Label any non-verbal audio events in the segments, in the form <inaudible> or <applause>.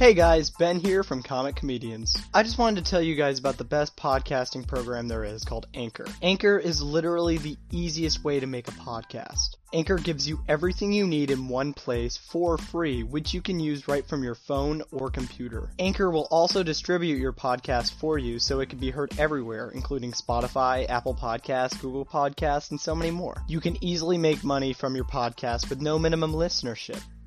Hey guys, Ben here from Comic Comedians. I just wanted to tell you guys about the best podcasting program there is called Anchor. Anchor is literally the easiest way to make a podcast. Anchor gives you everything you need in one place for free, which you can use right from your phone or computer. Anchor will also distribute your podcast for you so it can be heard everywhere, including Spotify, Apple Podcasts, Google Podcasts, and so many more. You can easily make money from your podcast with no minimum listenership.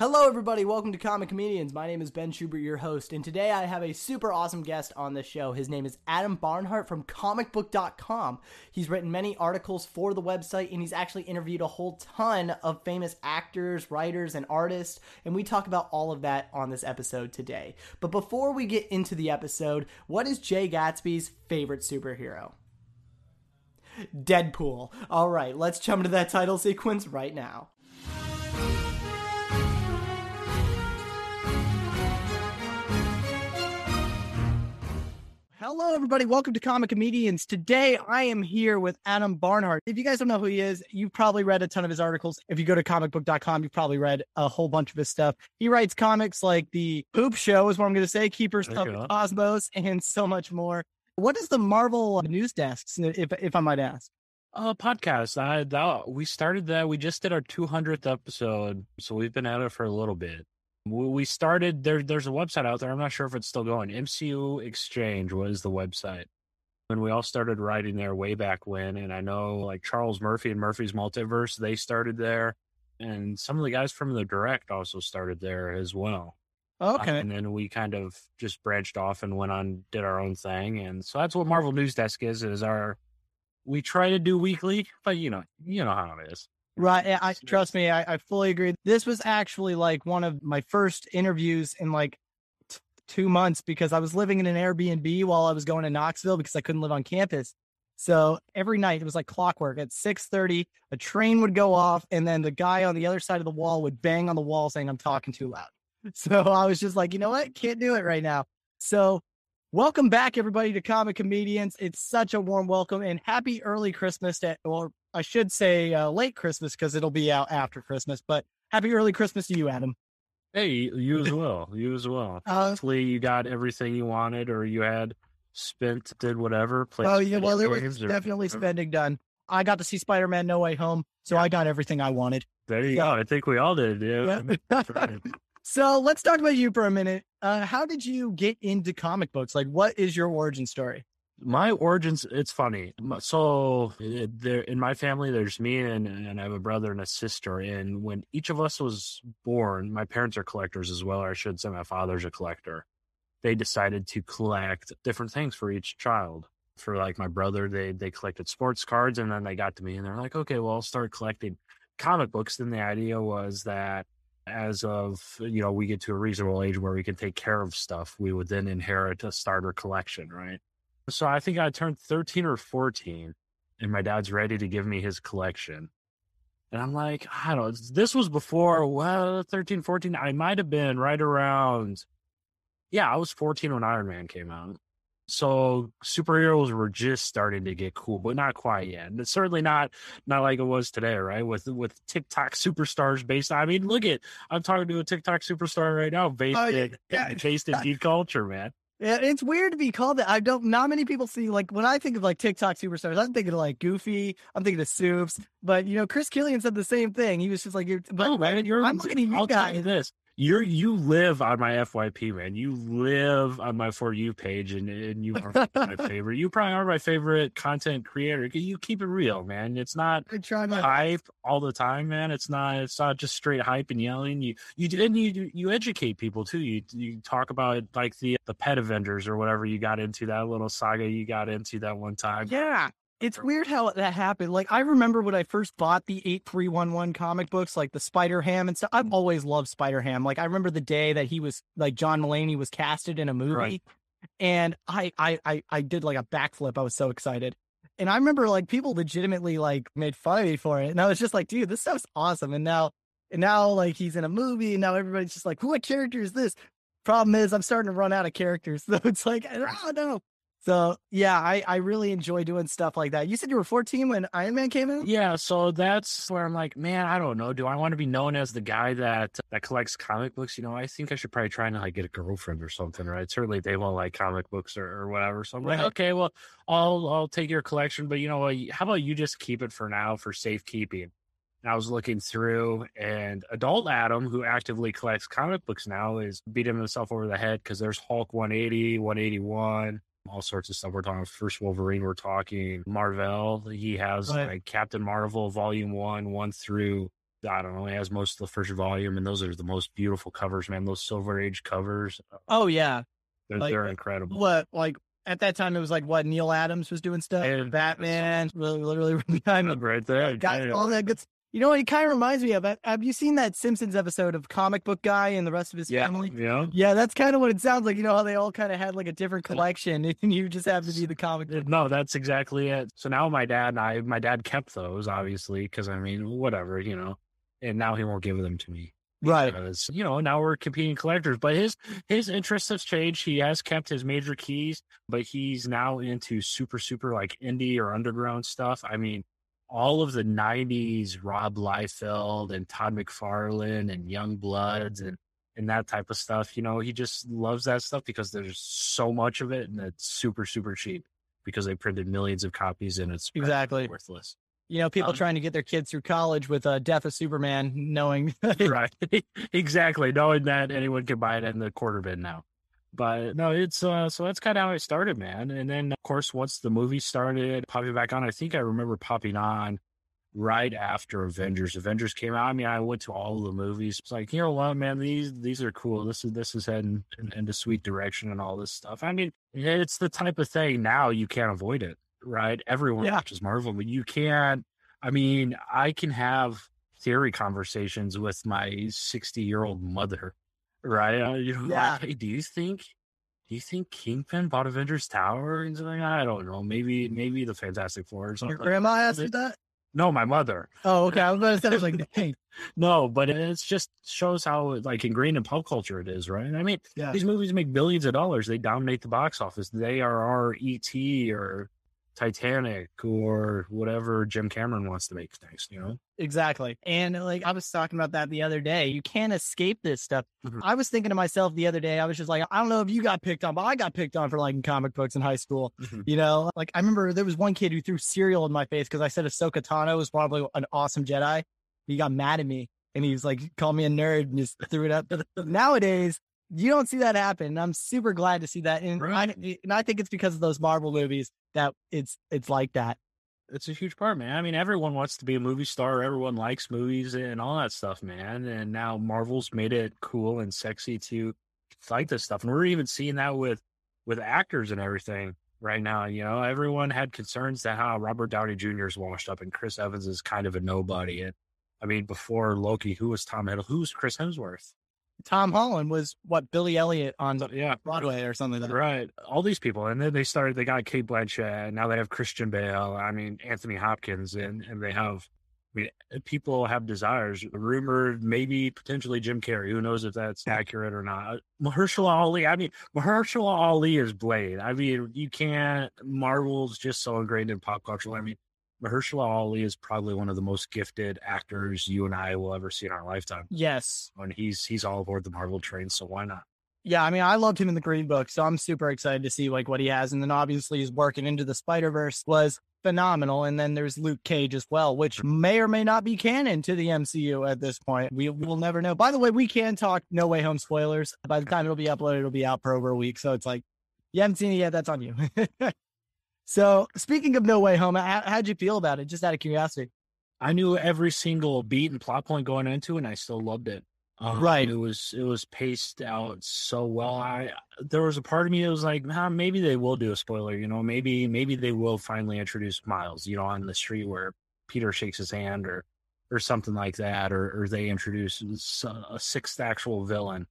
Hello, everybody. Welcome to Comic Comedians. My name is Ben Schubert, your host, and today I have a super awesome guest on the show. His name is Adam Barnhardt from comicbook.com. He's written many articles for the website, and he's actually interviewed a whole ton of famous actors, writers, and artists, and we talk about all of that on this episode today. But before we get into the episode, what is Jay Gatsby's favorite superhero? Deadpool. All right, let's jump into that title sequence right now. Hello, everybody. Welcome to Comic Comedians. Today, I am here with Adam Barnhardt. If you guys don't know who he is, you've probably read a ton of his articles. If you go to comicbook.com, you've probably read a whole bunch of his stuff. He writes comics like The Poop Show, is what I'm going to say, Keepers of Cosmos, <laughs> and so much more. What is the Marvel news desks, if, if I might ask? Uh, podcast. I that, we started that. We just did our 200th episode, so we've been at it for a little bit we started there there's a website out there i'm not sure if it's still going mcu exchange was the website. When we all started writing there way back when and i know like charles murphy and murphy's multiverse they started there and some of the guys from the direct also started there as well. Okay. and then we kind of just branched off and went on did our own thing and so that's what marvel news desk is is our we try to do weekly but you know you know how it is Right. I trust me. I, I fully agree. This was actually like one of my first interviews in like t- two months because I was living in an Airbnb while I was going to Knoxville because I couldn't live on campus. So every night it was like clockwork. At six thirty, a train would go off, and then the guy on the other side of the wall would bang on the wall saying, "I'm talking too loud." <laughs> So I was just like, you know what? Can't do it right now. So welcome back, everybody, to Comic Comedians. It's such a warm welcome and happy early Christmas to, or I should say uh, late Christmas because it'll be out after Christmas. But happy early Christmas to you, Adam. Hey, you as <laughs> well. You as well. Uh, Hopefully, you got everything you wanted, or you had spent, did whatever. Oh yeah, well, there was definitely spending done. I got to see Spider Man No Way Home, so yeah. I got everything I wanted. There you go. I think we all did. Yeah. yeah. <laughs> <laughs> so let's talk about you for a minute. Uh, how did you get into comic books? Like, what is your origin story? My origins it's funny so eh, there in my family there's me and, and i have a brother and a sister and when each of us was born my parents are collectors as well or i should say my father's a collector they decided to collect different things for each child. For like my brother they they collected sports cards and then they got to me and they're like okay well i'll start collecting comic books then the idea was that as of you know we get to a reasonable age where we can take care of stuff we would then inherit a starter collection right so I think I turned 13 or 14 and my dad's ready to give me his collection. And I'm like, I don't know. This was before, well, 13, 14. I might have been right around, yeah, I was 14 when Iron Man came out. So superheroes were just starting to get cool, but not quite yet. And it's certainly not not like it was today, right? With with TikTok superstars based. I mean, look at I'm talking to a TikTok superstar right now based oh, in yeah. based in geek culture, man. Yeah, it's weird to be called that. I don't. Not many people see like when I think of like TikTok superstars. I'm thinking of like Goofy. I'm thinking of Soups. But you know, Chris Killian said the same thing. He was just like, "You're." But oh, man, you're. I'm looking at you I'll guys. Tell you this you're you live on my FYP, man. You live on my for you page, and, and you are my <laughs> favorite. You probably are my favorite content creator. You keep it real, man. It's not I try not hype all the time, man. It's not it's not just straight hype and yelling. You you and you you educate people too. You you talk about like the the pet Avengers or whatever you got into that little saga you got into that one time. Yeah, it's weird how that happened. Like I remember when I first bought the 8311 comic books, like the Spider Ham and stuff. I've mm. always loved Spider Ham. Like I remember the day that he was like John Mulaney was casted in a movie. Right. And I, I I I did like a backflip. I was so excited. And I remember like people legitimately like made fun of me for it. And I was just like, dude, this stuff's awesome. And now and now like he's in a movie and now everybody's just like, what character is this? Problem is I'm starting to run out of characters. <laughs> So it's like, I don't know. So yeah, I, I really enjoy doing stuff like that. You said you were 14 when Iron Man came out? Yeah, so that's where I'm like, man, I don't know. Do I want to be known as the guy that that collects comic books? You know, I think I should probably try and like get a girlfriend or something, right? Certainly they won't like comic books or, or whatever. So I'm like, okay, well, I'll I'll take your collection, but you know what? How about you just keep it for now for safekeeping? And I was looking through, and adult Adam, who actively collects comic books now, is beating himself over the head because there's Hulk 180, 181, all sorts of stuff. We're talking first Wolverine, we're talking Marvel. He has Right. like Captain Marvel Volume One, one through I don't know. He has most of the first volume, and those are the most beautiful covers, man. Those Silver Age covers, uh, Oh yeah. they're, Like, they're uh, incredible. What like at that time it was like what Neal Adams was doing stuff. And- Batman, really, literally <laughs> behind me. right there, Got all that good. You know, what? it kind of reminds me of. Have you seen that Simpsons episode of Comic Book Guy and the rest of his yeah, family? yeah. Yeah, that's kind of what it sounds like. You know how they all kind of had like a different collection, <laughs> and you just have to be the comic. book. No, that's exactly it. So now my dad and I, my dad kept those obviously because I mean, whatever, you know, and now he won't give them to me. Right. because you know now we're competing collectors but his his interests have changed he has kept his major keys but he's now into super super like indie or underground stuff i mean all of the 90s rob liefeld and todd mcfarlane and young bloods and and that type of stuff you know he just loves that stuff because there's so much of it and it's super super cheap because they printed millions of copies and it's Exactly. worthless. You know, people Um, trying to get their kids through college with uh, Death of Superman, knowing <laughs> right. <laughs> Exactly. Knowing that anyone can buy it in the quarter bin now but no it's uh so that's kind of how it started man. And then of course once the movie started popping back on i think i remember popping on right after avengers. Avengers came out. I mean i went to all of the movies. It's like you know what man? These these are cool. This is this is heading in, into sweet direction and all this stuff. I mean it's the type of thing now you can't avoid it right? Everyone Yeah. watches marvel but you can't i mean i can have theory conversations with my 60 year old mother right uh, you know Yeah. like, hey do you think do you think Kingpin bought Avengers Tower and something? I don't know. Maybe, maybe the Fantastic Four or your something. grandma asked you that. No, my mother. Oh, okay. I was about to say, I was like, <laughs> dang. No, but it's just shows how like ingrained in pop culture it is, right? I mean, Yeah. these movies make billions of dollars. They dominate the box office. They are our ET or Titanic or whatever Jim Cameron wants to make next. You know? Exactly. And like I was talking about that the other day. You can't escape this stuff. Mhm. I was thinking to myself the other day, I was just like, I don't know if you got picked on, but I got picked on for liking comic books in high school. Mhm. You know, like I remember there was one kid who threw cereal in my face because I said Ahsoka Tano was probably an awesome Jedi. He got mad at me and he was like, called me a nerd and just threw it up. Nowadays, you don't see that happen. I'm super glad to see that. And, Right. I, and I think it's because of those Marvel movies that it's it's like that. It's a huge part, man. I mean, everyone wants to be a movie star. Everyone likes movies and all that stuff, man. And now Marvel's made it cool and sexy to like this stuff. And we're even seeing that with with actors and everything right now. You know, everyone had concerns that how Robert Downey Jr. is washed up and Chris Evans is kind of a nobody. And I mean, before Loki, who was Tom Hiddleston? Who's Chris Hemsworth? Tom Holland was what Billy Elliot on So, yeah, Broadway or something like that. Right. All these people. And then they started, they got Cate Blanchett. And now they have Christian Bale. I mean, Anthony Hopkins. And, and they have, I mean, eh, people have desires. Rumored, maybe potentially Jim Carrey. Who knows if that's accurate or not? Uh, Mahershala Ali. I mean, Mahershala Ali is Blade. I mean, you can't, Marvel's just so ingrained in pop culture. I mean, Mahershala Ali is probably one of the most gifted actors you and I will ever see in our lifetime. Yes. And he's, he's all aboard the Marvel train. So why not? Yeah, I mean, I loved him in the Green Book, so I'm super excited to see like what he has. And then obviously his work in Into the Spider Verse was phenomenal. And then there's Luke Cage as well, which may or may not be canon to the MCU at this point. We will never know. By the way, we can talk No Way Home spoilers. By the time it'll be uploaded, it'll be out for over a week. So it's like, you haven't seen it yet. That's on you. <laughs> so speaking of No Way Home, how, how'd you feel about it? Just out of curiosity. I knew every single beat and plot point going into it, and I still loved it. Um, Right. It was it was paced out so well. I there was a part of me that was like, nah, maybe they will do a spoiler. You know, maybe maybe they will finally introduce Miles. You know, on the street where Peter shakes his hand, or or something like that, or or they introduce a sixth actual villain.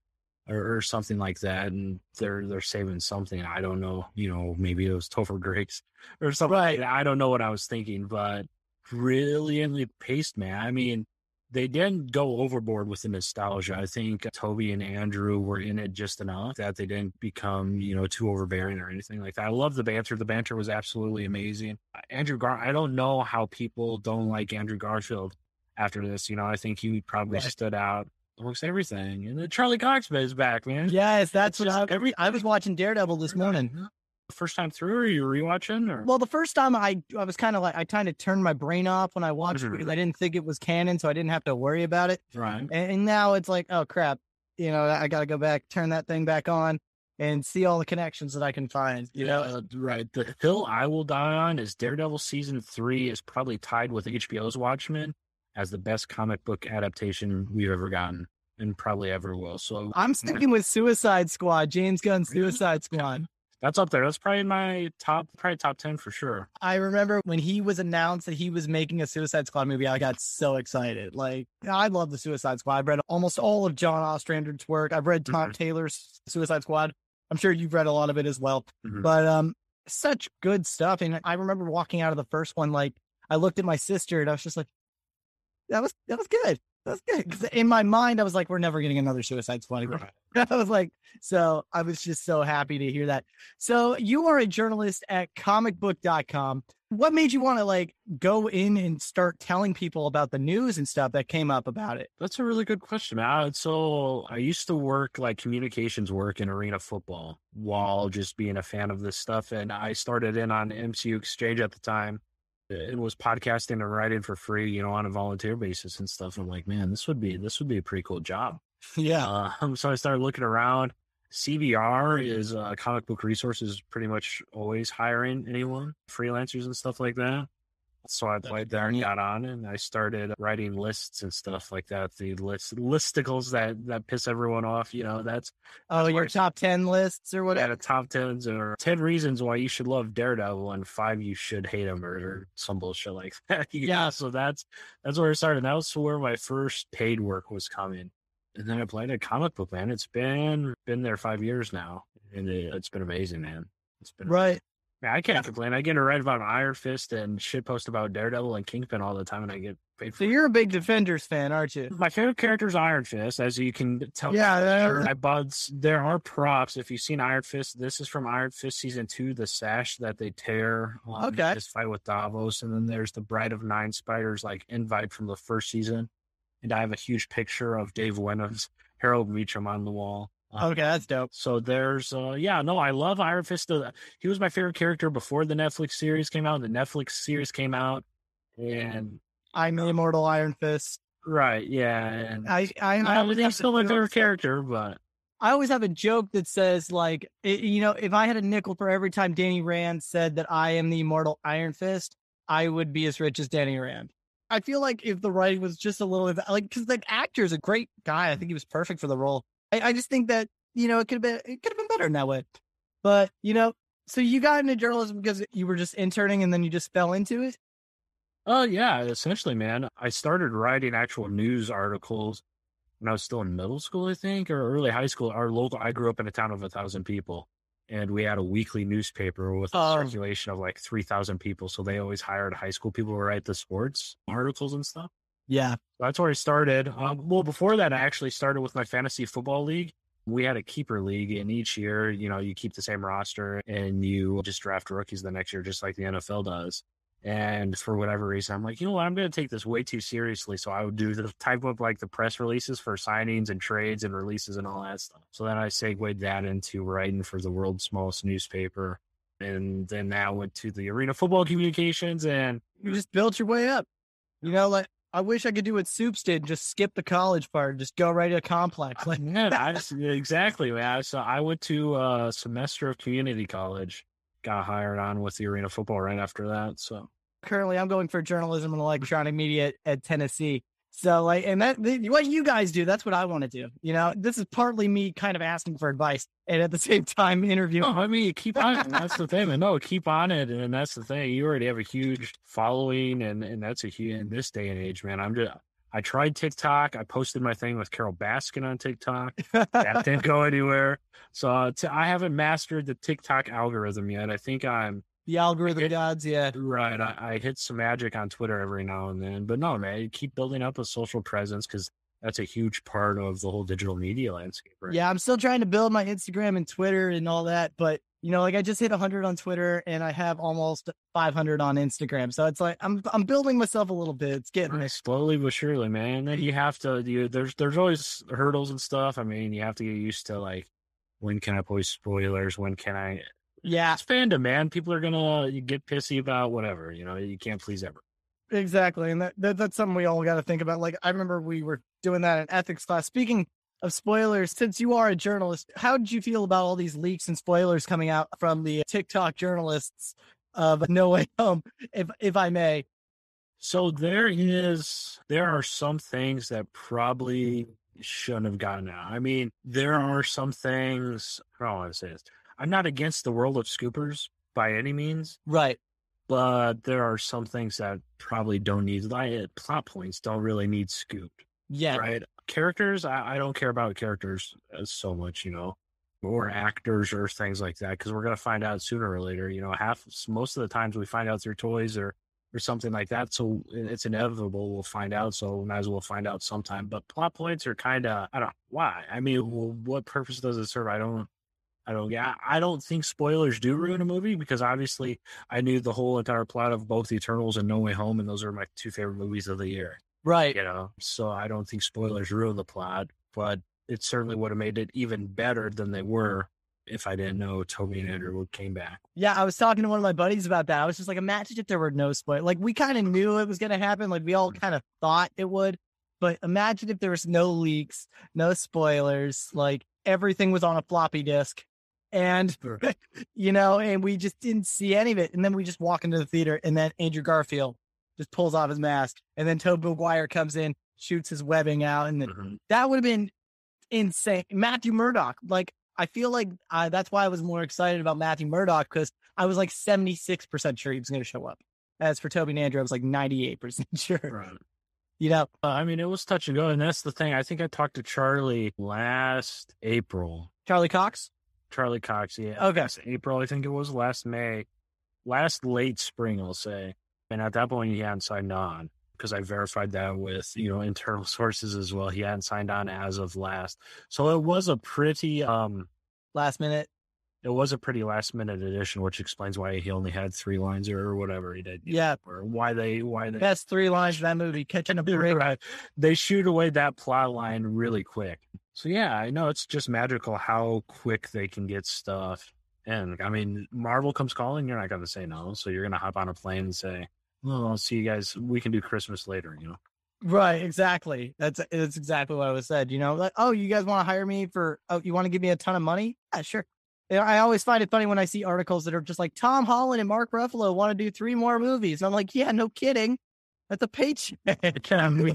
Or, or something like that, and they're they're saving something. I don't know. You know, maybe it was Topher Grace <laughs> or something. Right. I don't know what I was thinking, but brilliantly paced, man. I mean, they didn't go overboard with the nostalgia. I think uh, Tobey and Andrew were in it just enough that they didn't become, you know, too overbearing or anything like that. I love the banter. The banter was absolutely amazing. Uh, Andrew Gar, I don't know how people don't like Andrew Garfield after this. You know, I think he probably Right. stood out amongst everything. And then Charlie Cox is back, man. Yes, that's It's what I, every- I was watching Daredevil this morning. First time through, or you rewatching? Or Well, the first time I I was kind of like I kind of turned my brain off when I watched it Mhm. because I didn't think it was canon, so I didn't have to worry about it. right. And, and now it's like, oh crap, you know, I got to go back, turn that thing back on, and see all the connections that I can find. You know, Uh, right. The hill I will die on is Daredevil season three is probably tied with HBO's Watchmen as the best comic book adaptation we've ever gotten and probably ever will. So I'm sticking with Suicide Squad, James Gunn's Suicide Squad. that's up there. That's probably my top, probably top ten for sure. I remember when he was announced that he was making a Suicide Squad movie, I got so excited. Like, I love the Suicide Squad. I've read almost all of John Ostrander's work. I've read Tom Mhm. Taylor's Suicide Squad. I'm sure you've read a lot of it as well. Mhm. But um, such good stuff. And I remember walking out of the first one, like I looked at my sister and I was just like, that was that was good. That was good. 'Cause in my mind, I was like, we're never getting another Suicide Squad. Right. <laughs> I was like, so I was just so happy to hear that. So you are a journalist at comicbook.com. What made you want to like go in and start telling people about the news and stuff that came up about it? That's a really good question, man. Uh, so I used to work like communications work in arena football while just being a fan of this stuff. And I started in on MCU Exchange at the time. It was podcasting and writing for free, you know, on a volunteer basis and stuff. I'm like, man, this would be this would be a pretty cool job. <laughs> Yeah. Um, <laughs> so I started looking around. CBR is uh, comic book resources, pretty much always hiring anyone, freelancers and stuff like that. So I applied there and got on, and I started writing lists and stuff like that. The list listicles that that piss everyone off. You know, that's Oh, why your I- top 10 lists or at whatever. a top tens or ten reasons why you should love Daredevil and five you should hate him or, or some bullshit like <laughs> that. Yeah. So that's that's where I started. That was where my first paid work was coming. And then I played a comic book, man. It's been been there five years now. And it, it's been amazing, man. It's been Right. Man, I can't complain. I get to write about Iron Fist and shit post about Daredevil and Kingpin all the time and I get paid for So you're a big Defenders fan, aren't you? My favorite character is Iron Fist, as you can tell. Yeah, that- I buds. There are props. If you've seen Iron Fist, this is from Iron Fist season two. The sash that they tear. um, Okay. This fight with Davos, and then there's the Bride of Nine Spiders, like invite from the first season. And I have a huge picture of Dave Wenham's Harold Meachum on the wall. Uh, Okay, that's dope. so there's, uh, yeah, no, I love Iron Fist. Uh, He was my favorite character before the Netflix series came out. The Netflix series came out, and I'm the immortal Iron Fist. right, yeah, and I I, I, I, have he's still my favorite character, but I always have a joke that says like, i- you know, if I had a nickel for every time Danny Rand said that I am the immortal Iron Fist, I would be as rich as Danny Rand. I feel like if the writing was just a little like, because the actor is a great guy, I think he was perfect for the role. I, I just think that you know it could have been it could have been better in that way. But you know, so you got into journalism because you were just interning and then you just fell into it. Oh yeah, essentially, man. I started writing actual news articles when I was still in middle school, I think, or early high school. Our local, I grew up in a town of a thousand people, and we had a weekly newspaper with a Oh. circulation of like three thousand people. So they always hired high school people to write the sports articles and stuff. Yeah. That's where I started. Um, well, before that, I actually started with my fantasy football league. We had a keeper league, and each year, you know, you keep the same roster and you just draft rookies the next year, just like the NFL does. And for whatever reason, I'm like, you know what? I'm going to take this way too seriously. So I would do the type of like the press releases for signings and trades and releases and all that stuff. So then I segued that into writing for the world's smallest newspaper. And then that went to the arena football communications and You just built your way up. You know, like I wish I could do what Soups did, just skip the college part, just go right to complex. Uh, like Man, I just, exactly, man. So I went to a semester of community college, got hired on with the arena football right after that. So currently I'm going for journalism and electronic media at, at Tennessee. So like, and that what you guys do, that's what I want to do. You know, this is partly me kind of asking for advice and at the <laughs> same time interviewing. no, I mean, keep on. That's the thing, man. No, keep on it, and that's the thing. You already have a huge following, and and that's a huge in this day and age, man. I'm just. I tried TikTok. I posted my thing with Carole Baskin on TikTok. That didn't go <laughs> anywhere. So uh, t- I haven't mastered the TikTok algorithm yet. I think I'm The algorithm It- gods, yeah. Right. I, I hit some magic on Twitter every now and then, but no, man, you keep building up a social presence because that's a huge part of the whole digital media landscape. Right? Yeah, I'm still trying to build my Instagram and Twitter and all that, but you know, like I just hit 100 on Twitter and I have almost 500 on Instagram. So it's like I'm I'm building myself a little bit. It's getting Right, there. slowly but surely, man. Then you have to. You, there's there's always hurdles and stuff. I mean, you have to get used to like when can I post spoilers? When can I? Yeah, It's fandom, man. People are gonna uh, get pissy about whatever. You know, you can't please everyone. exactly. And that, that that's something we all got to think about. Like I remember we were doing that in ethics class. Speaking of spoilers, since you are a journalist, how did you feel about all these leaks and spoilers coming out from the TikTok journalists of No Way Home, if if I may? So there is there are some things that probably shouldn't have gotten out. I mean, there are some things I don't want to say this. I'm not against the world of scoopers by any means, Right. but there are some things that probably don't need like plot points don't really need scooped. Yeah. Right. Characters, I, I don't care about characters uh, so much, you know, or actors or things like that, because we're gonna find out sooner or later. You know, half most of the times we find out through toys or or something like that. So it's inevitable we'll find out. So we might as well find out sometime. But plot points are kind of I don't why. I mean, well, what purpose does it serve? I don't. I don't. Yeah, I don't think spoilers do ruin a movie because obviously I knew the whole entire plot of both Eternals and No Way Home, and those are my two favorite movies of the year Right. you know so i don't think spoilers ruin the plot but it certainly would have made it even better than they were if i didn't know tobey and andrew came back Yeah, I was talking to one of my buddies about that. I was just like, imagine if there were no spoil. Like we kind of knew it was going to happen. Like we all mm. kind of thought it would, but imagine if there was no leaks, no spoilers. Like everything was on a floppy disk, and you know, and we just didn't see any of it. And then we just walk into the theater, and then Andrew Garfield just pulls off his mask, and then Tobey Maguire comes in, shoots his webbing out, and then Mhm. that would have been insane. Matthew Murdock, like I feel like uh, that's why I was more excited about Matthew Murdock because I was like seventy six percent sure he was going to show up. As for Tobey and Andrew, I was like ninety eight percent <laughs> sure. right You know, Uh, i mean it was touch and go and that's the thing i think i talked to charlie last april Charlie Cox. Charlie cox yeah Okay. last april i think it was last may last late spring i'll say and at that point he hadn't signed on because I verified that with you know internal <laughs> sources as well. He hadn't signed on as of last, so it was a pretty um Last minute. It was a pretty last minute addition, which explains why he only had three lines or whatever he did, Yeah. or why they why they Best three lines of that movie, catching a <laughs> break. right. They shoot away that plot line really quick. So yeah, I know it's just magical how quick they can get stuff. And I mean, Marvel comes calling, you're not gonna say no. So you're gonna hop on a plane and say, "Well, I'll see you guys. We can do Christmas later." You know. Right, exactly. That's that's exactly what I was said. You know, like, oh, you guys want to hire me for? Oh, you want to give me a ton of money? Yeah, sure. I always find it funny when I see articles that are just like Tom Holland and Mark Ruffalo want to do three more movies, and I'm like, yeah, no kidding. That's a paycheck. <laughs> Yeah, <laughs> me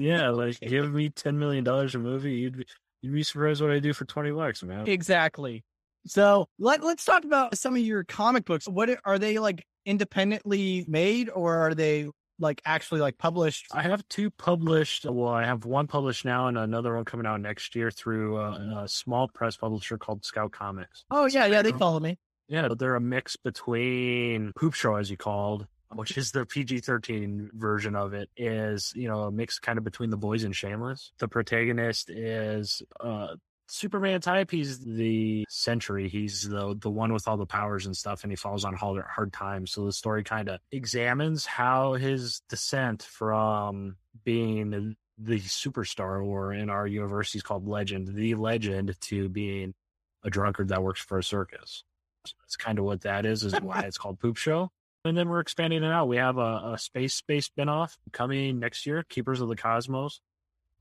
yeah, like give me ten million dollars a movie, you'd be, you'd be surprised what I do for twenty bucks, man. Exactly. So let, let's talk about some of your comic books. What are they like independently made or are they like actually like published? I have two published. Well, I have one published now and another one coming out next year through uh, a small press publisher called Scout Comics. Oh yeah, yeah, they follow me. Yeah, they're a mix between Poop Show, as you called, which is the PG 13 version of it, is, you know, a mix kind of between The Boys and Shameless. The protagonist is uh, Superman type. He's the Sentry. He's the the one with all the powers and stuff, and he falls on hard, hard times. So the story kind of examines how his descent from being the superstar, or in our universe, he's called Legend, the legend, to being a drunkard that works for a circus. That's kind of what that is, is why it's called Poop Show. And then we're expanding it out. We have a, a space space spinoff coming next year, Keepers of the Cosmos.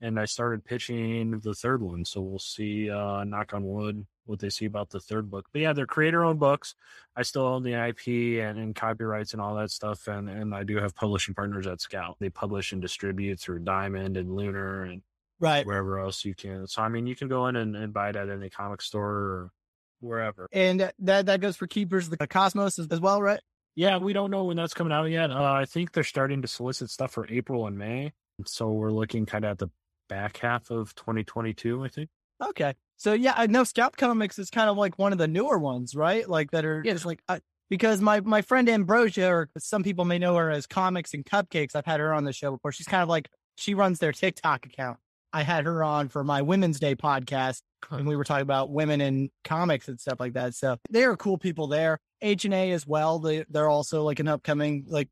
And I started pitching the third one. So we'll see, uh, knock on wood, what they see about the third book. But yeah, they're creator owned books. I still own the IP and, and copyrights and all that stuff. And, and I do have publishing partners at Scout. They publish and distribute through Diamond and Lunar and Right. wherever else you can. So, I mean, you can go in and, and buy it at any comic store or wherever. And that that goes for Keepers of the Cosmos as, as well, right? Yeah, we don't know when that's coming out yet. Uh, I think they're starting to solicit stuff for April and May. So we're looking kind of at the back half of 2022, I think. Okay. So yeah, I know Scout Comics is kind of like one of the newer ones, right? Like that are Yeah. just like I, because my my friend Ambrosia, or some people may know her as Comics and Cupcakes. I've had her on the show before. She's kind of like she runs their TikTok account. I had her on for my Women's Day podcast, and we were talking about women in comics and stuff like that. So they are cool people there. H and A as well. They they're also like an upcoming like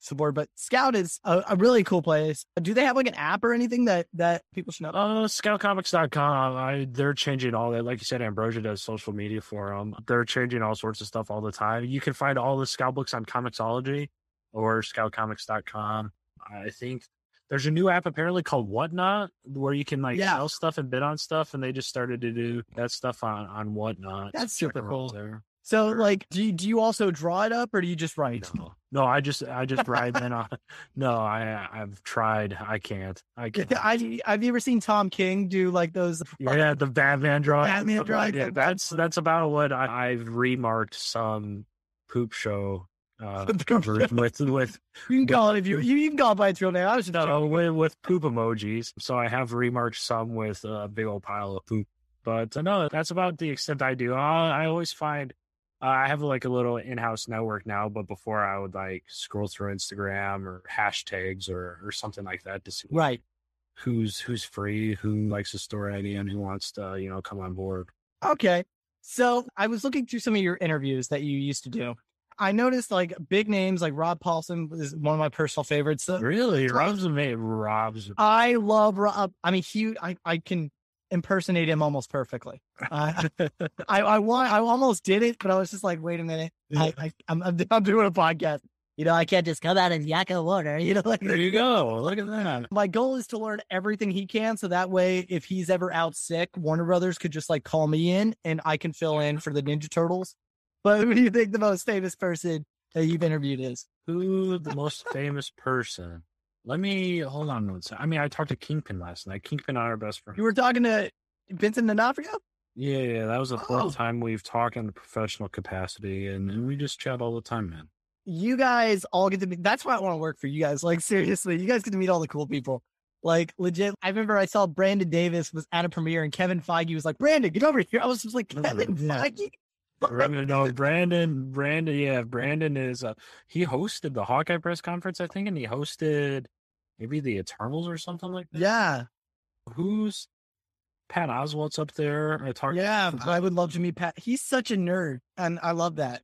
support. But Scout is a, a, really cool place. Do they have like an app or anything that that people should know? Oh, Uh, scoutcomics.com. I they're changing all that. Like you said, Ambrosia does social media for them. They're changing all sorts of stuff all the time. You can find all the Scout books on Comixology or scoutcomics.com. I think there's a new app apparently called Whatnot where you can like yeah. sell stuff and bid on stuff, and they just started to do that stuff on on Whatnot. That's super cool. There. So, like, do you, do you also draw it up, or do you just write? No, no I just I just write. then, uh, no, I I've tried. I can't. I can't. I have you ever seen Tom King do like those? <laughs> Yeah, the Batman drawing. Batman drawing. Yeah, that's that's about what I, I've remarked some poop show uh, <laughs> with with you can call it if you you, can call it by its real name. I was just no, with, with poop emojis. So I have remarked some with a big old pile of poop. But uh, no, that's about the extent I do. I, I always find uh, I have like a little in-house network now, but before I would like scroll through Instagram or hashtags or or something like that to see right who's who's free, who likes the story idea, and who wants to you know come on board. Okay, so I was looking through some of your interviews that you used to do. I noticed like big names like Rob Paulsen is one of my personal favorites. So, really, Rob's amazing. Rob's. I love Rob. I mean, he. I I can impersonate him almost perfectly. Uh, <laughs> I I want I almost did it, but I was just like, wait a minute, I, I am I'm, <laughs> I'm doing a podcast. You know, I can't just come out and yak a water. You know, like there you go. Look at that. My goal is to learn everything he can, so that way, if he's ever out sick, Warner Brothers could just like call me in, and I can fill in for the Ninja Turtles. But who do you think the most famous person that you've interviewed is? Who the most famous person? Let me hold on one second. I mean, I talked to Kingpin last night. Kingpin and I are our best friend. You were talking to Vincent D'Onofrio? Yeah, yeah. That was the fourth oh. time we've talked in a professional capacity, and, and we just chat all the time, man. You guys all get to meet. That's why I want to work for you guys. Like, seriously, you guys get to meet all the cool people. Like, legit. I remember I saw Brandon Davis was at a premiere, and Kevin Feige was like, Brandon, get over here. I was just like, Kevin. Feige? No, Brandon, Brandon, yeah, Brandon is uh he hosted the Hawkeye press conference, I think, and he hosted maybe the Eternals or something like that. Yeah. Who's Pat Oswalt's up there? I talked Yeah, I would love to meet Pat. He's such a nerd, and I love that.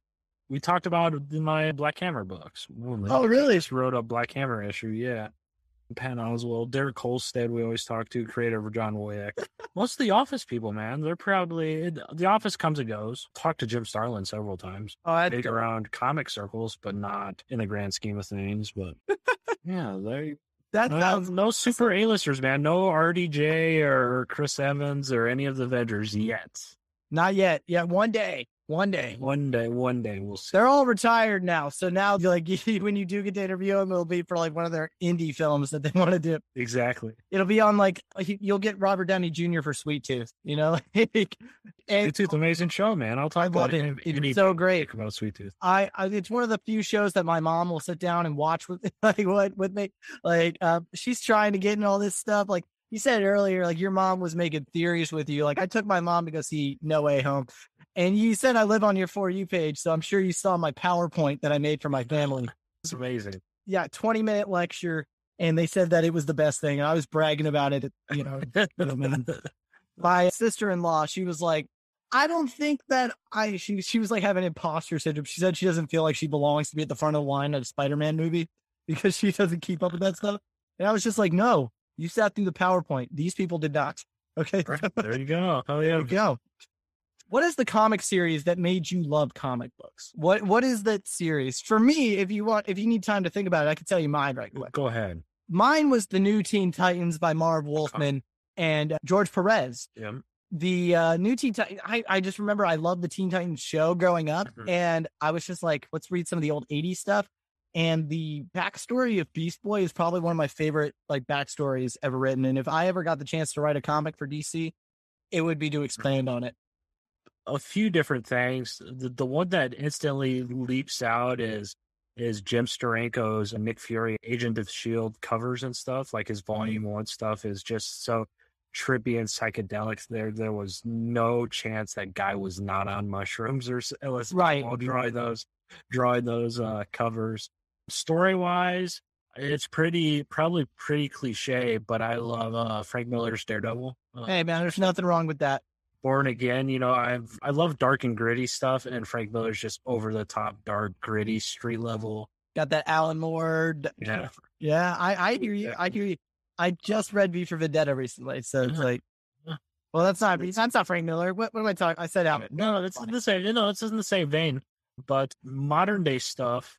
We talked about in my Black Hammer books. Oh, really? Just wrote a Black Hammer issue, yeah. Pat Oswalt, Derek Kolstad, we always talk to, creator of John Wick. <laughs> Most of the Office people, man, they're probably the Office comes and goes. Talked to Jim Starlin several times. Oh, big around comic circles, but not in the grand scheme of things. But <laughs> yeah, they that no, sounds no super A-listers, man. No RDJ or Chris Evans or any of the Avengers yet. Not yet. Yeah, one day. One day. One day, one day we'll see. They're all retired now. So now <laughs> like <laughs> when you do get to interview them, it'll be for like one of their indie films that they <laughs> want to do. Exactly. It'll be on like you'll get Robert Downey Jr. for Sweet Tooth, you know? and, Sweet Tooth amazing show, man. I'll talk about it. It's so great. About Sweet Tooth. I, I, it's one of the few shows that my mom will sit down and watch with like what with me. Like uh, she's trying to get in all this stuff. Like you said earlier, like your mom was making theories with you. Like I took my mom to go see No Way Home, and you said I live on your For You page, so I'm sure you saw my PowerPoint that I made for my family. <sighs> It's amazing. Yeah, 20 minute lecture, and they said that it was the best thing. And I was bragging about it, you know. <laughs> my sister in law, she was like, I don't think that I she she was like having imposter syndrome. She said she doesn't feel like she belongs to be at the front of the line at a Spider-Man movie because she doesn't keep up with that stuff. And I was just like, no, you sat through the PowerPoint. These people did not. <laughs> Okay. There you go. Oh yeah. There you go what is the comic series that made you love comic books? What what is that series? For me, if you want if you need time to think about it, I can tell you mine right quick. Go ahead. Mine was the new Teen Titans by Marv Wolfman and uh, George Perez. Yeah. The uh, new Teen Titans, I, I just remember I loved the Teen Titans show growing up. Mm-hmm. And I was just like, let's read some of the old 80s stuff. And the backstory of Beast Boy is probably one of my favorite like backstories ever written. And if I ever got the chance to write a comic for DC, it would be to mm-hmm. expand on it a few different things. The, the one that instantly leaps out is is Jim Steranko's and Nick Fury Agent of Shield covers and stuff. Like his mm-hmm. Volume One stuff is just so trippy and psychedelic. There, there was no chance that guy mm-hmm. was not on mushrooms or LSD <laughs> Right. while drawing those, drawing those uh, covers. Story wise, it's pretty, probably pretty cliche, but I love uh, Frank Miller's Daredevil. Uh, Hey man, there's nothing wrong with that. Born Again, you know, I've I love dark and gritty stuff, and Frank Miller's just over the top, dark, gritty, street level. Got that Alan Moore. Yeah, <laughs> Yeah, I, I hear you. I hear you. I just read V for Vendetta recently, so it's Uh-huh. like, Uh. well, that's not that's not Frank Miller. What, what am I talking? I said Alan. no, that's the same. No, it's in the same vein. But modern day stuff,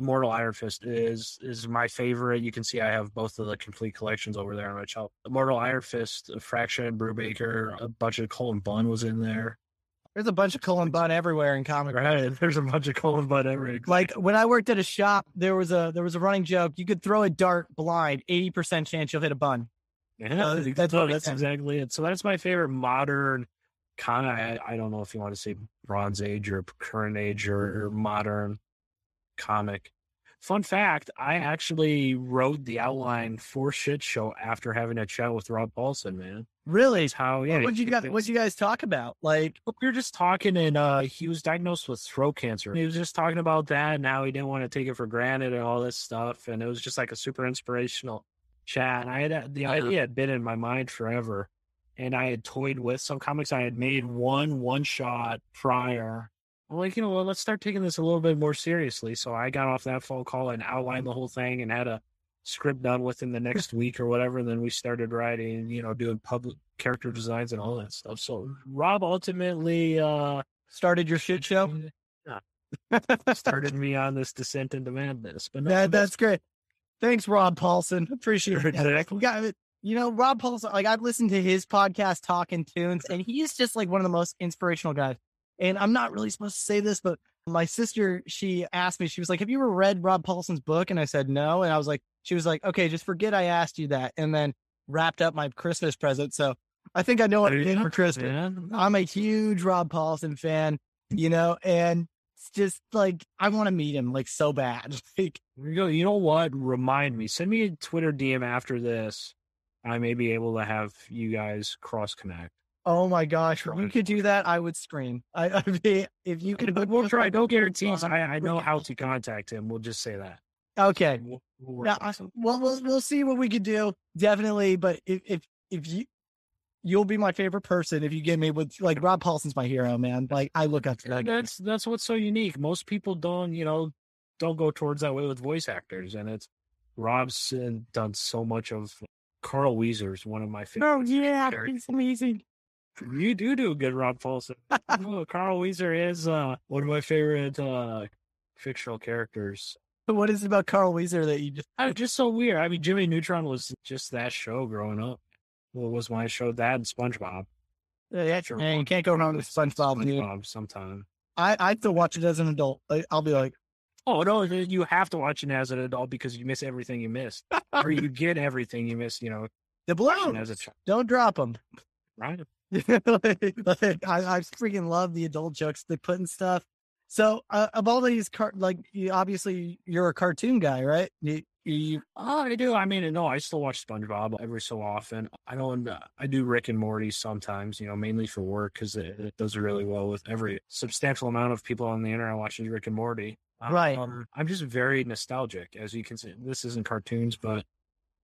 Immortal Iron Fist is is my favorite. You can see I have both of the complete collections over there on my shelf. Immortal Iron Fist, Fraction, Brubaker, a bunch of Cullen Bunn was in there. There's a bunch of Cullen Bunn everywhere in comic. Right, <laughs> there's a bunch of Cullen Bunn everywhere. Like when I worked at a shop, there was a there was a running joke. You could throw a dart blind, eighty percent chance you'll hit a bun. Yeah, Uh, <laughs> that's, that's that's exactly it. So that's my favorite modern kind of. I, I don't know if you want to say Bronze Age or current age or, or modern comic. Fun fact: I actually wrote the outline for Shit Show after having a chat with Rob Paulsen. Man, Really? it's how yeah. What you got? What you guys talk about? Like, we were just talking, and uh, he was diagnosed with throat cancer. He was just talking about that and how he didn't want to take it for granted and all this stuff. And it was just like a super inspirational chat. And I had the idea had been in my mind forever, and I had toyed with some comics. I had made one one shot prior. Like, you know, well, let's start taking this a little bit more seriously. So I got off that phone call and outlined the whole thing and had a script done within the next week or whatever. And then we started writing, you know, doing public character designs and all that stuff. So Rob ultimately uh started your shit show. <laughs> started me on this descent into madness. But no, That, that's great. Thanks, Rob Paulsen. Appreciate it. Exactly. You got it. You know, Rob Paulsen, like I've listened to his podcast, Talking Tunes, and he's just like one of the most inspirational guys. And I'm not really supposed to say this, but my sister, she asked me, she was like, Have you ever read Rob Paulsen's book? And I said, No. And I was like, She was like, Okay, just forget I asked you that. And then wrapped up my Christmas present. So I think I know what I did for <laughs> Christmas. Man. I'm a huge Rob Paulsen fan, you know, and it's just like I want to meet him like so bad. <laughs> Like, you go. You know what? Remind me. Send me a Twitter DM after this. I may be able to have you guys cross connect. Oh my gosh, if you could do that, I would scream. I, <laughs> I mean, if you could, We'll try. No guarantees. I, I know how to contact him. We'll just say that. Okay, We'll, we'll on I, well, we'll we'll see what we could do. Definitely, but if if if you. You'll be my favorite person if you get me with like Rob Paulsen's my hero, man. Like I look up to that. That's that's what's so unique. Most people don't, you know, don't go towards that way with voice actors, and it's Rob's uh, done so much of. Carl Wheezer's one of my favorite. Oh yeah, he's amazing. You do do a good Rob Paulsen. <laughs> oh, Carl Wheezer is uh, one of my favorite uh, fictional characters. What is it about Carl Wheezer that you just? I, just so weird. I mean, Jimmy Neutron was just that show growing up. Well, it was my show that and SpongeBob. Yeah, Sure. man, you can't go wrong with SpongeBob. SpongeBob sometime. I I still watch it as an adult. Like, I'll be like, Oh no, you have to watch it as an adult because you miss everything you missed, or you <laughs> get everything you miss. You know, the watching balloon. as a child, Don't drop them. right? <laughs> like, I, I freaking love the adult jokes they put and stuff. So, uh, of all these, car- like, you, obviously, you're a cartoon guy, right? You, you, Oh, I do. I mean, no, I still watch SpongeBob every so often. I don't. uh, I do Rick and Morty sometimes. You know, mainly for work because it, it does really well with every substantial amount of people on the internet watching Rick and Morty. Right. Um, I'm just very nostalgic, as you can see. This isn't cartoons, but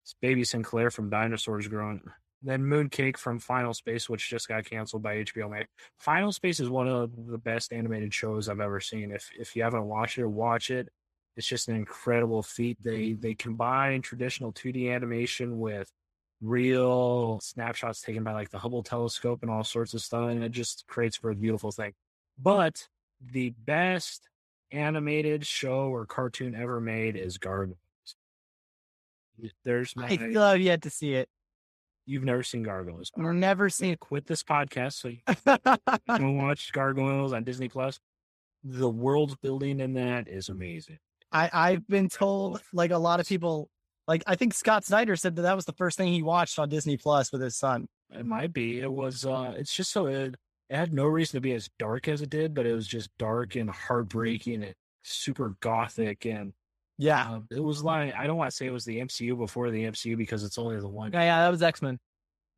it's Baby Sinclair from Dinosaurs growing. Then Mooncake from Final Space, which just got canceled by HBO Max. Final Space is one of the best animated shows I've ever seen. If if you haven't watched it, watch it. It's just an incredible feat. They they combine traditional 2D animation with real snapshots taken by like the Hubble telescope and all sorts of stuff, and it just creates for a beautiful thing. But the best animated show or cartoon ever made is Gargoyles. There's my, I still have yet to see it. You've never seen Gargoyles. Or never seen Quit this podcast so you <laughs> can watch Gargoyles on Disney Plus. The world building in that is amazing. I, I've been told, like, a lot of people, like, I think Scott Snyder said that that was the first thing he watched on Disney Plus with his son. It might be. It was. uh It's just so it, it had no reason to be as dark as it did, but it was just dark and heartbreaking and super gothic and Yeah. uh, it was like I don't want to say it was the MCU before the MCU because it's only the one. Yeah, yeah, that was X Men.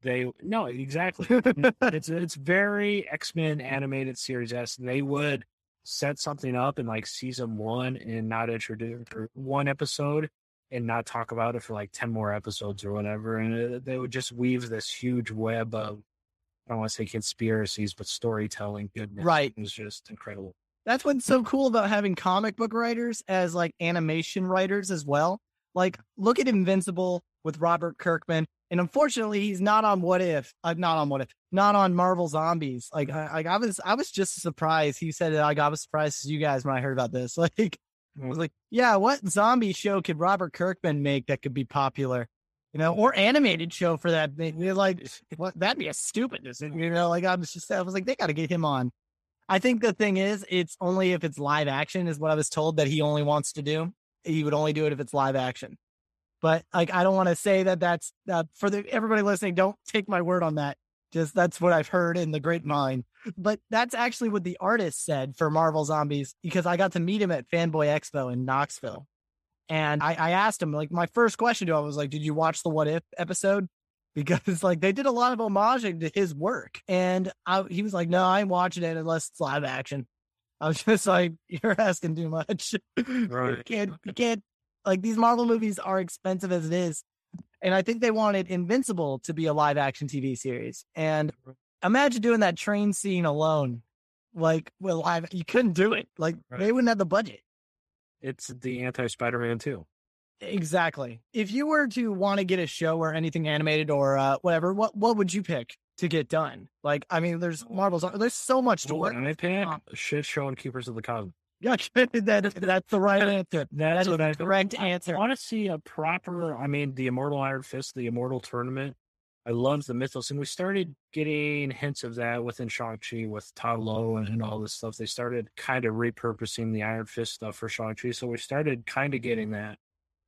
they no exactly. <laughs> it's it's very X Men animated series s. They would set something up in like season one and not introduce one episode and not talk about it for like 10 more episodes or whatever. And it, they would just weave this huge web of, I don't want to say conspiracies, but storytelling goodness. Right. It was just incredible. That's what's so cool about having comic book writers as like animation writers as well. Like, look at Invincible with Robert Kirkman. And unfortunately, he's not on What If. Uh, not on What If. Not on Marvel Zombies. Like, I, like I was, I was just surprised. He said, "Like I was surprised as you guys when I heard about this." <laughs> Like, I was like, "Yeah, what zombie show could Robert Kirkman make that could be popular?" You know, or animated show for that. Like, <laughs> what? That'd be a stupid decision. You know, like I was just, I was like, they got to get him on. I think the thing is, it's only if it's live action, is what I was told that he only wants to do. He would only do it if it's live action. But like, I don't want to say that that's uh, for the everybody listening. Don't take my word on that. Just that's what I've heard in the great mind. But that's actually what the artist said for Marvel Zombies because I got to meet him at Fanboy Expo in Knoxville, and I, I asked him like my first question to him was like, "Did you watch the What If episode?" Because like they did a lot of homaging to his work, and I, he was like, "No, I ain't watching it unless it's live action." I was <laughs> just like, "You're asking too much. <laughs> Right. you can't, you can't like these Marvel movies are expensive as it is. And I think they wanted Invincible to be a live action TV series. And imagine doing that train scene alone. Like, well, live, you couldn't do it. Like, Right. they wouldn't have the budget. It's the anti Spider Man too. Exactly. If you were to want to get a show or anything animated or uh, whatever, what what would you pick to get done? Like, I mean, there's Marvel's, there's so much to work. I pick? on. Shit show and Keepers of the Cosmos. Yeah, <laughs> that, that's the right answer. <laughs> That's I the correct I answer. I want to see a proper. I mean, the Immortal Iron Fist, the Immortal Tournament. I love the mythos, and we started getting hints of that within Shang Chi with Ta Lo and, and all this stuff. They started kind of repurposing the Iron Fist stuff for Shang Chi, so we started kind of getting that.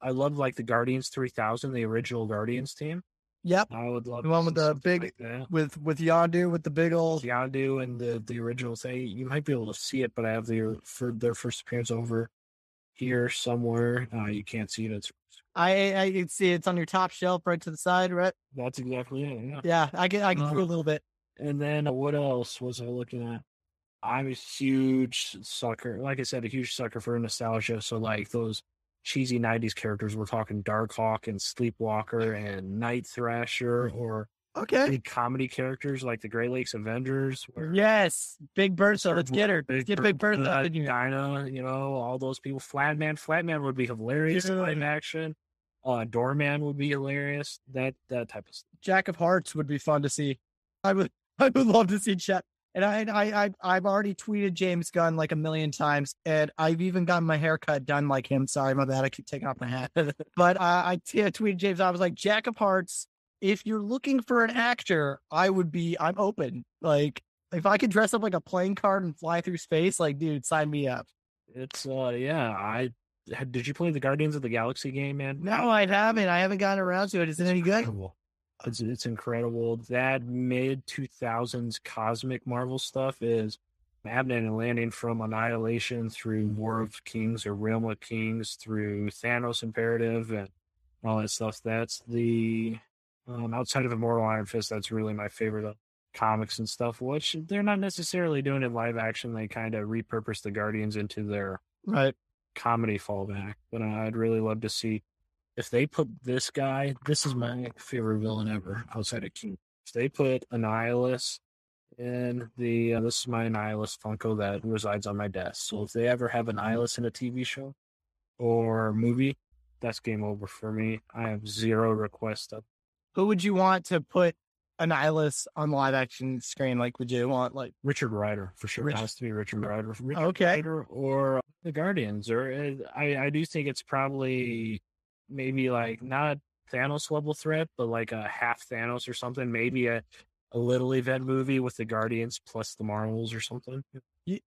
I love like the Guardians three thousand, the original Guardians team. Yep. I would love The one with the big- like. With with Yondu with the big old Yondu and the the original thing. You might be able to see it, but I have their for their first appearance over here somewhere. Uh, you can't see it. It's I I can see it's on your top shelf right to the side, right? that's exactly it. Yeah. Yeah, I can I can Uh, see a little bit. And then uh, what else was I looking at? I'm a huge sucker. Like I said, a huge sucker for nostalgia. So like those cheesy '90s characters, we're talking Darkhawk and Sleepwalker and Night Thrasher, or Okay. big comedy characters like the Great Lakes Avengers. where- Yes, Big Bertha. Let's get her. Let's Big get Big Bertha. In. Dinah, you know, all those people. Flatman, Flatman would be hilarious live action. Uh, Doorman would be hilarious. That that type of stuff. Jack of Hearts would be fun to see. I would <laughs> I would love to see Chet. And I I I I've already tweeted James Gunn like a million times, and I've even gotten my haircut done like him. Sorry, my bad. I keep taking off my hat. <laughs> but uh, I t- I tweeted James. I was like, Jack of Hearts. If you're looking for an actor, I would be. I'm open. Like if I could dress up like a playing card and fly through space, like dude, sign me up. It's uh yeah. I had- did you play the Guardians of the Galaxy game, man? No, I haven't. I haven't gotten around to it. Is it any good? It's it's incredible. That mid two thousands cosmic Marvel stuff is happening and landing from Annihilation through War of Kings or Realm of Kings through Thanos Imperative and all that stuff. That's the um, outside of Immortal Iron Fist. That's really my favorite of comics and stuff. Which they're not necessarily doing in live action. They kind of repurpose the Guardians into their Right. comedy fallback. But I'd really love to see if they put this guy. This is my favorite villain ever outside of King. If they put Annihilus in the uh, this is my Annihilus Funko that resides on my desk. So if they ever have Annihilus in a TV show or movie, that's game over for me. I have zero request of. Who would you want to put Annihilus on live action screen? Like, would you want like Richard Rider for sure. Rich- It has to be Richard Rider. Richard Okay. Rider or the Guardians. Or uh, I, I do think it's probably maybe like not Thanos level threat, but like a half Thanos or something. Maybe a, a little event movie with the Guardians plus the Marvels or something.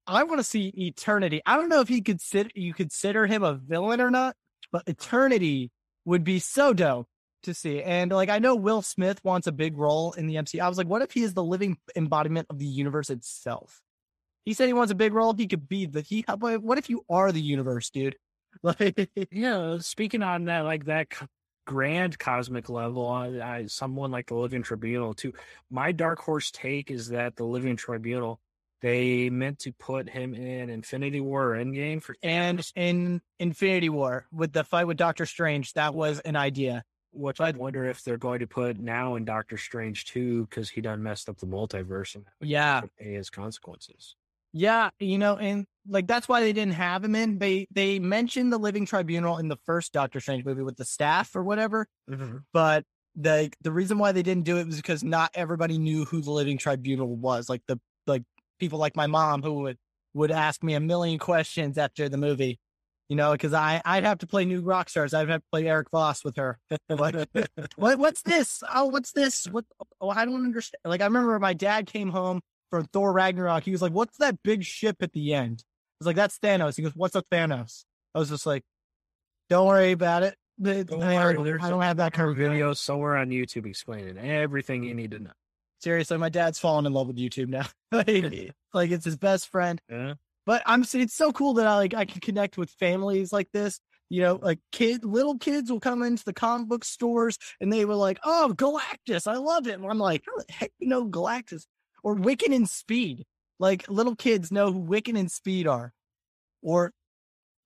I want to see Eternity. I don't know if he sit, you consider him a villain or not, but Eternity would be so dope to see. And like, I know Will Smith wants a big role in the MCU. I was like, what if he is the living embodiment of the universe itself? He said he wants a big role. He could be the he. What if you are the universe, dude? <laughs> Like, Yeah, speaking on that, like that, grand cosmic level, I, I, someone like the Living Tribunal too. My dark horse take is that the Living Tribunal they meant to put him in Infinity War or Endgame for and in Infinity War with the fight with Doctor Strange. That was an idea. Which I wonder if they're going to put now in Doctor Strange too, because he done messed up the multiverse and yeah, pay his consequences. Yeah, you know, and like that's why they didn't have him in. They they mentioned the Living Tribunal in the first Doctor Strange movie with the staff or whatever, mm-hmm. but the the reason why they didn't do it was because not everybody knew who the Living Tribunal was. Like the like people like my mom who would would ask me a million questions after the movie, you know, because I I'd have to play New Rockstars. I'd have to play Eric Voss with her. <laughs> like, what what's this? Oh, what's this? What? Oh, I don't understand. Like I remember my dad came home from Thor Ragnarok, he was like, "What's that big ship at the end?" Was like, "That's Thanos." He goes, "What's a Thanos?" I was just like, "Don't worry about it. Don't I, worry, I don't have that kind of video somewhere on YouTube explaining everything you need to know." Seriously, my dad's fallen in love with YouTube now. <laughs> <laughs> like, it's his best friend. Yeah. But I'm it's so cool that I like I can connect with families like this. You know, like kid, little kids will come into the comic book stores and they were like, "Oh, Galactus, I love it." And I'm like, "How the heck you know Galactus?" or Wiccan and Speed. Like little kids know who Wiccan and Speed are. Or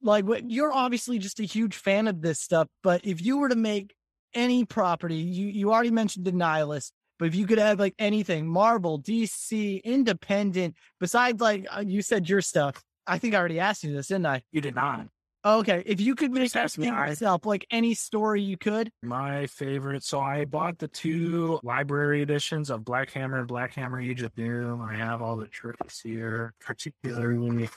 like you're obviously just a huge fan of this stuff, but if you were to make any property, you you already mentioned the Annihilus, but if you could have like anything, Marvel, DC, independent, besides like uh, you said your stuff. I think I already asked you this, didn't I? You did not. Okay, if you could make something yourself, like any story you could. My favorite. So I bought the two library editions of Black Hammer and Black Hammer Age of Doom. I have all the tricks here. Particularly,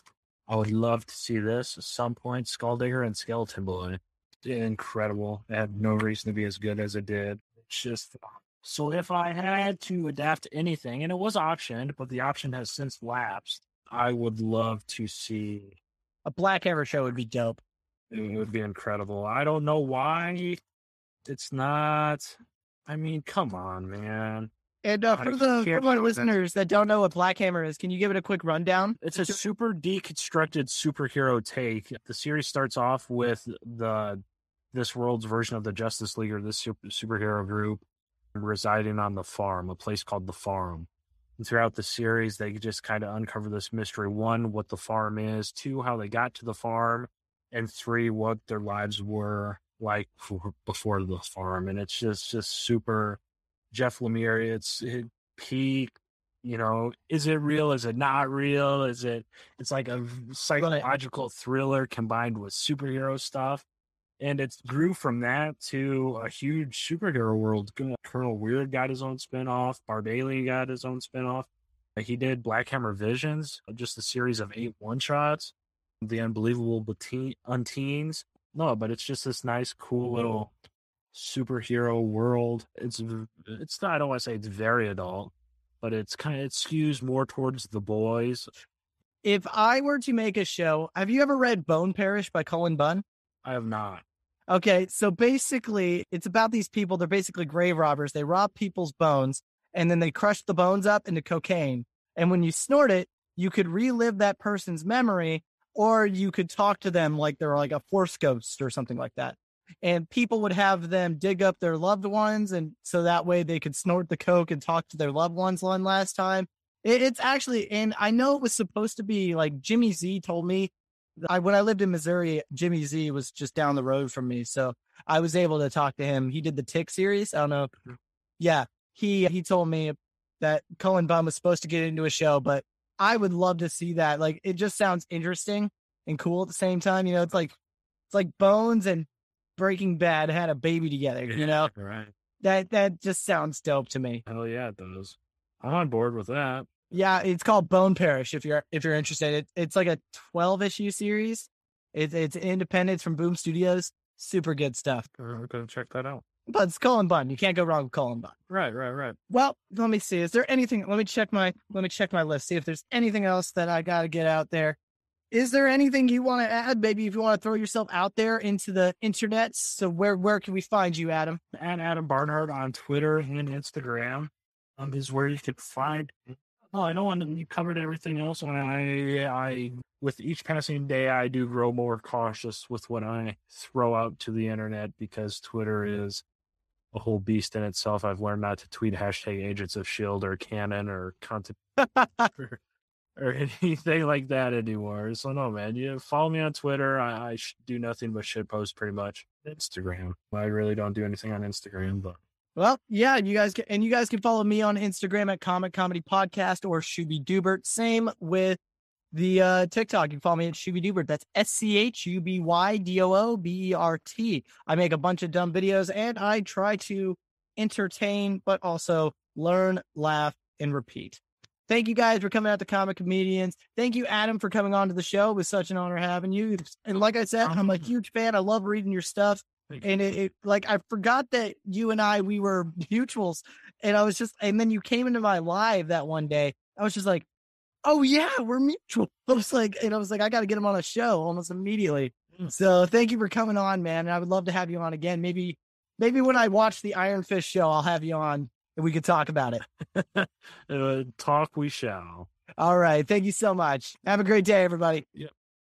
I would love to see this at some point. Skulldigger and Skeleton Boy. Incredible. Had no reason to be as good as it did. It's just so if I had to adapt anything, and it was optioned, but the option has since lapsed, I would love to see a Black Hammer show would be dope. It would be incredible. I don't know why it's not. I mean, come on, man. And uh, for the for my listeners that don't know what Black Hammer is, can you give it a quick rundown? It's a super deconstructed superhero take. The series starts off with the this world's version of the Justice League or this super, superhero group residing on the farm, a place called the Farm. And throughout the series, they just kind of uncover this mystery. One, what the farm is. Two, how they got to the farm. And three, what their lives were like before the farm. And it's just, just super Jeff Lemire. It's it peak. You know, is it real? Is it not real? Is it? It's like a psychological thriller combined with superhero stuff and it grew from that to a huge superhero world. Colonel Weird got his own spinoff. Barbalien got his own spinoff. He did Black Hammer Visions, uh, just a series of eight one shots. The Unbelievable Unteens. No, but it's just this nice, cool little superhero world. It's it's not. I don't want to say it's very adult, but it's kind of it skews more towards the boys. If I were to make a show, have you ever read Bone Parish by Cullen Bunn? I have not. Okay, so basically, it's about these people. They're basically grave robbers. They rob people's bones and then they crush the bones up into cocaine. And when you snort it, you could relive that person's memory or you could talk to them like they're like a force ghost or something like that. And people would have them dig up their loved ones. And so that way they could snort the coke and talk to their loved ones one last time. It, it's actually, and I know it was supposed to be like Jimmy Z told me I when I lived in Missouri, Jimmy Z was just down the road from me, so I was able to talk to him. He did the Tick series. I don't know. Mm-hmm. Yeah, he he told me that Cullen Bunn was supposed to get into a show, but I would love to see that. Like, it just sounds interesting and cool at the same time. You know, it's like it's like Bones and Breaking Bad had a baby together. You know, right? That that just sounds dope to me. Hell yeah, it does. I'm on board with that. Yeah, it's called Bone Parish. If you're if you're interested, it, it's like a 12 issue series. It's it's independent from Boom Studios. Super good stuff. I'm gonna check that out. But it's Cullen Bunn. You can't go wrong with Cullen Bunn. Right, right, right. Well, let me see. Is there anything? Let me check my let me check my list. See if there's anything else that I got to get out there. Is there anything you want to add? Maybe if you want to throw yourself out there into the internet. So where where can we find you, Adam? And Adam Barnhardt on Twitter and Instagram um, is where you can find Oh, I know. And you covered everything else. And I, I, with each passing day, I do grow more cautious with what I throw out to the internet because Twitter is a whole beast in itself. I've learned not to tweet hashtag Agents of Shield or Canon or content <laughs> or, or, anything like that anymore. So no, man, you follow me on Twitter. I, I do nothing but shit post pretty much. Instagram. I really don't do anything on Instagram, but well, yeah, you guys can, and you guys can follow me on Instagram at Comic Comedy Podcast or Schuby Doobert. Same with the uh, TikTok. You can follow me at Schuby Doobert. That's S C H U B Y D O O B E R T. I make a bunch of dumb videos and I try to entertain, but also learn, laugh, and repeat. Thank you guys for coming out to Comic Comedians. Thank you, Adam, for coming on to the show. It was such an honor having you. And like I said, I'm a huge fan. I love reading your stuff and it, it, like I forgot that you and I we were <laughs> mutuals, and I was just and then you came into my live that one day. I was just like, oh yeah, we're mutual. <laughs> I was like, and I was like, I got to get him on a show almost immediately. Mm. So thank you for coming on, man. And I would love to have you on again. Maybe maybe when I watch the Iron Fist show, I'll have you on and we could talk about it. <laughs> uh, talk we shall. All right. Thank you so much. Have a great day, everybody. Yep.